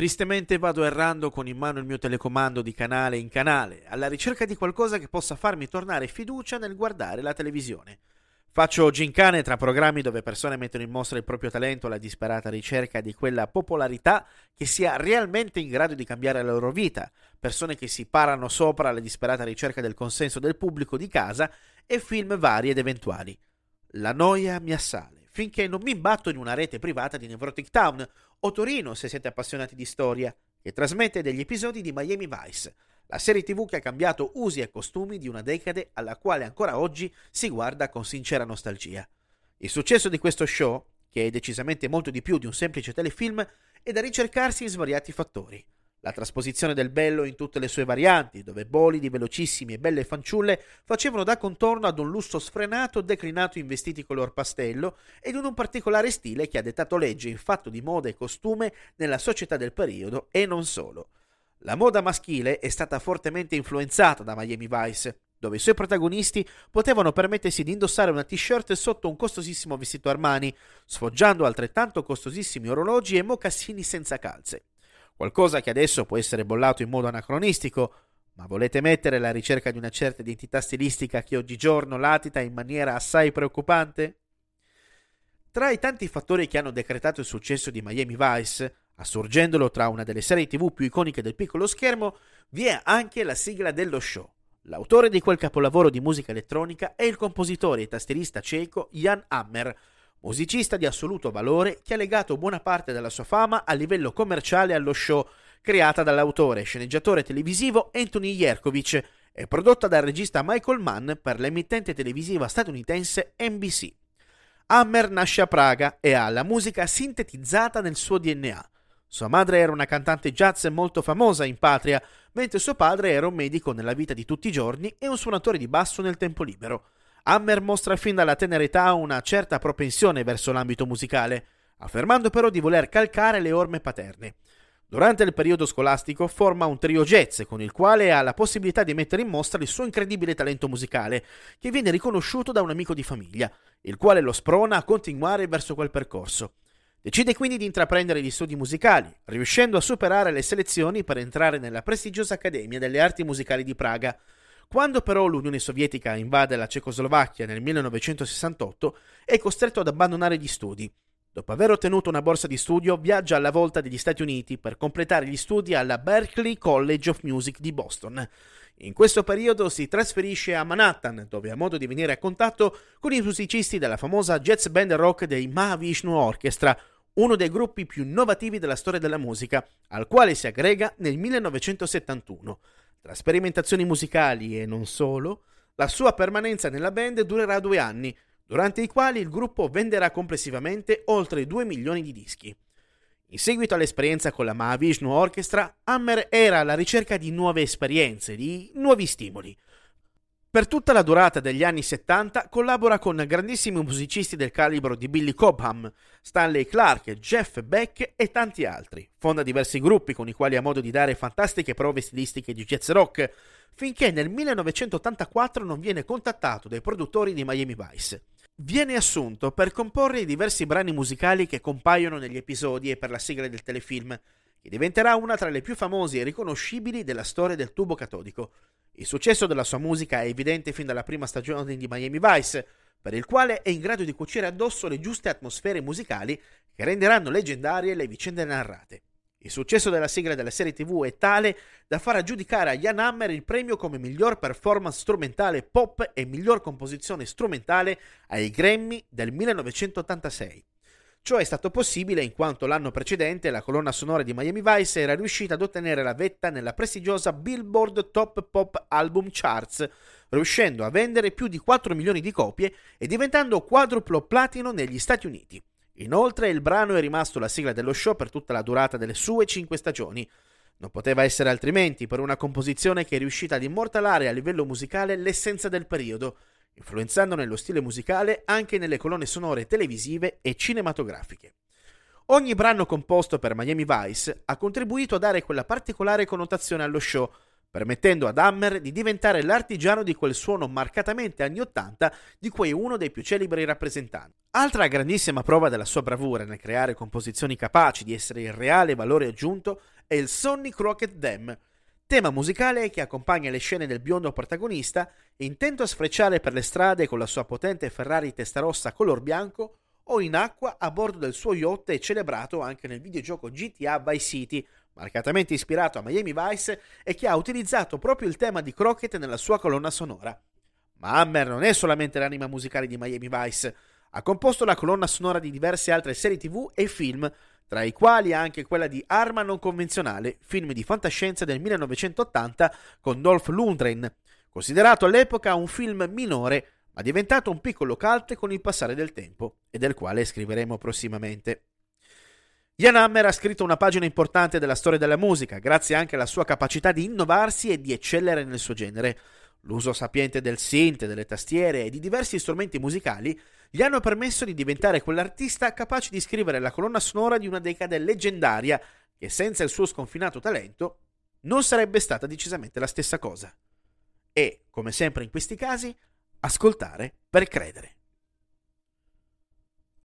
Tristemente vado errando con in mano il mio telecomando di canale in canale, alla ricerca di qualcosa che possa farmi tornare fiducia nel guardare la televisione. Faccio gincane tra programmi dove persone mettono in mostra il proprio talento alla disperata ricerca di quella popolarità che sia realmente in grado di cambiare la loro vita, persone che si parano sopra alla disperata ricerca del consenso del pubblico di casa e film vari ed eventuali. La noia mi assale finché non mi imbatto in una rete privata di Nevrotic Town o Torino se siete appassionati di storia, che trasmette degli episodi di Miami Vice la serie tv che ha cambiato usi e costumi di una decade alla quale ancora oggi si guarda con sincera nostalgia. Il successo di questo show, che è decisamente molto di più di un semplice telefilm, è da ricercarsi in svariati fattori. La trasposizione del bello in tutte le sue varianti, dove bolidi velocissimi e belle fanciulle facevano da contorno ad un lusso sfrenato declinato in vestiti color pastello ed in un particolare stile che ha dettato legge in fatto di moda e costume nella società del periodo e non solo. La moda maschile è stata fortemente influenzata da Miami Vice, dove i suoi protagonisti potevano permettersi di indossare una t-shirt sotto un costosissimo vestito Armani, sfoggiando altrettanto costosissimi orologi e mocassini senza calze. Qualcosa che adesso può essere bollato in modo anacronistico, ma volete mettere la ricerca di una certa identità stilistica che oggigiorno latita in maniera assai preoccupante? Tra i tanti fattori che hanno decretato il successo di Miami Vice, Assurgendolo tra una delle serie tv più iconiche del piccolo schermo, vi è anche la sigla dello show. L'autore di quel capolavoro di musica elettronica è il compositore e tastierista ceco Jan Hammer, musicista di assoluto valore che ha legato buona parte della sua fama a livello commerciale allo show, creata dall'autore e sceneggiatore televisivo Anthony Yerkovich e prodotta dal regista Michael Mann per l'emittente televisiva statunitense NBC. Hammer nasce a Praga e ha la musica sintetizzata nel suo DNA. Sua madre era una cantante jazz molto famosa in patria, mentre suo padre era un medico nella vita di tutti i giorni e un suonatore di basso nel tempo libero. Hammer mostra fin dalla tenera età una certa propensione verso l'ambito musicale, affermando però di voler calcare le orme paterne. Durante il periodo scolastico forma un trio jazz con il quale ha la possibilità di mettere in mostra il suo incredibile talento musicale, che viene riconosciuto da un amico di famiglia, il quale lo sprona a continuare verso quel percorso. Decide quindi di intraprendere gli studi musicali, riuscendo a superare le selezioni per entrare nella prestigiosa Accademia delle Arti Musicali di Praga. Quando però l'Unione Sovietica invade la Cecoslovacchia nel 1968, è costretto ad abbandonare gli studi. Dopo aver ottenuto una borsa di studio, viaggia alla volta degli Stati Uniti per completare gli studi alla Berklee College of Music di Boston. In questo periodo si trasferisce a Manhattan, dove ha modo di venire a contatto con i musicisti della famosa jazz band rock dei Mahavishnu Orchestra, uno dei gruppi più innovativi della storia della musica, al quale si aggrega nel 1971. Tra sperimentazioni musicali e non solo, la sua permanenza nella band durerà due anni, durante i quali il gruppo venderà complessivamente oltre 2 milioni di dischi. In seguito all'esperienza con la Mahavishnu Orchestra, Hammer era alla ricerca di nuove esperienze, di nuovi stimoli. Per tutta la durata degli anni 70 collabora con grandissimi musicisti del calibro di Billy Cobham, Stanley Clark, Jeff Beck e tanti altri. Fonda diversi gruppi con i quali ha modo di dare fantastiche prove stilistiche di jazz rock, finché nel 1984 non viene contattato dai produttori di Miami Vice. Viene assunto per comporre i diversi brani musicali che compaiono negli episodi e per la sigla del telefilm, che diventerà una tra le più famose e riconoscibili della storia del tubo catodico. Il successo della sua musica è evidente fin dalla prima stagione di Miami Vice, per il quale è in grado di cucire addosso le giuste atmosfere musicali che renderanno leggendarie le vicende narrate. Il successo della sigla della serie TV è tale da far aggiudicare a Jan Hammer il premio come miglior performance strumentale pop e miglior composizione strumentale ai Grammy del 1986. Ciò è stato possibile in quanto l'anno precedente la colonna sonora di Miami Vice era riuscita ad ottenere la vetta nella prestigiosa Billboard Top Pop Album Charts, riuscendo a vendere più di 4 milioni di copie e diventando quadruplo platino negli Stati Uniti. Inoltre il brano è rimasto la sigla dello show per tutta la durata delle sue cinque stagioni. Non poteva essere altrimenti per una composizione che è riuscita ad immortalare a livello musicale l'essenza del periodo, influenzando nello stile musicale anche nelle colonne sonore televisive e cinematografiche. Ogni brano composto per Miami Vice ha contribuito a dare quella particolare connotazione allo show, permettendo ad Hammer di diventare l'artigiano di quel suono marcatamente anni Ottanta di cui è uno dei più celebri rappresentanti. Altra grandissima prova della sua bravura nel creare composizioni capaci di essere il reale valore aggiunto è il Sonny Crockett Dam, tema musicale che accompagna le scene del biondo protagonista intento a sfrecciare per le strade con la sua potente Ferrari testarossa color bianco o in acqua a bordo del suo yacht e celebrato anche nel videogioco GTA Vice City, marcatamente ispirato a Miami Vice e che ha utilizzato proprio il tema di Crockett nella sua colonna sonora. Ma Hammer non è solamente l'anima musicale di Miami Vice, ha composto la colonna sonora di diverse altre serie tv e film, tra i quali anche quella di Arma non convenzionale, film di fantascienza del 1980 con Dolph Lundgren, considerato all'epoca un film minore, ma diventato un piccolo cult con il passare del tempo, e del quale scriveremo prossimamente. Jan Hammer ha scritto una pagina importante della storia della musica, grazie anche alla sua capacità di innovarsi e di eccellere nel suo genere. L'uso sapiente del synth, delle tastiere e di diversi strumenti musicali gli hanno permesso di diventare quell'artista capace di scrivere la colonna sonora di una decade leggendaria che senza il suo sconfinato talento non sarebbe stata decisamente la stessa cosa. E, come sempre in questi casi, ascoltare per credere.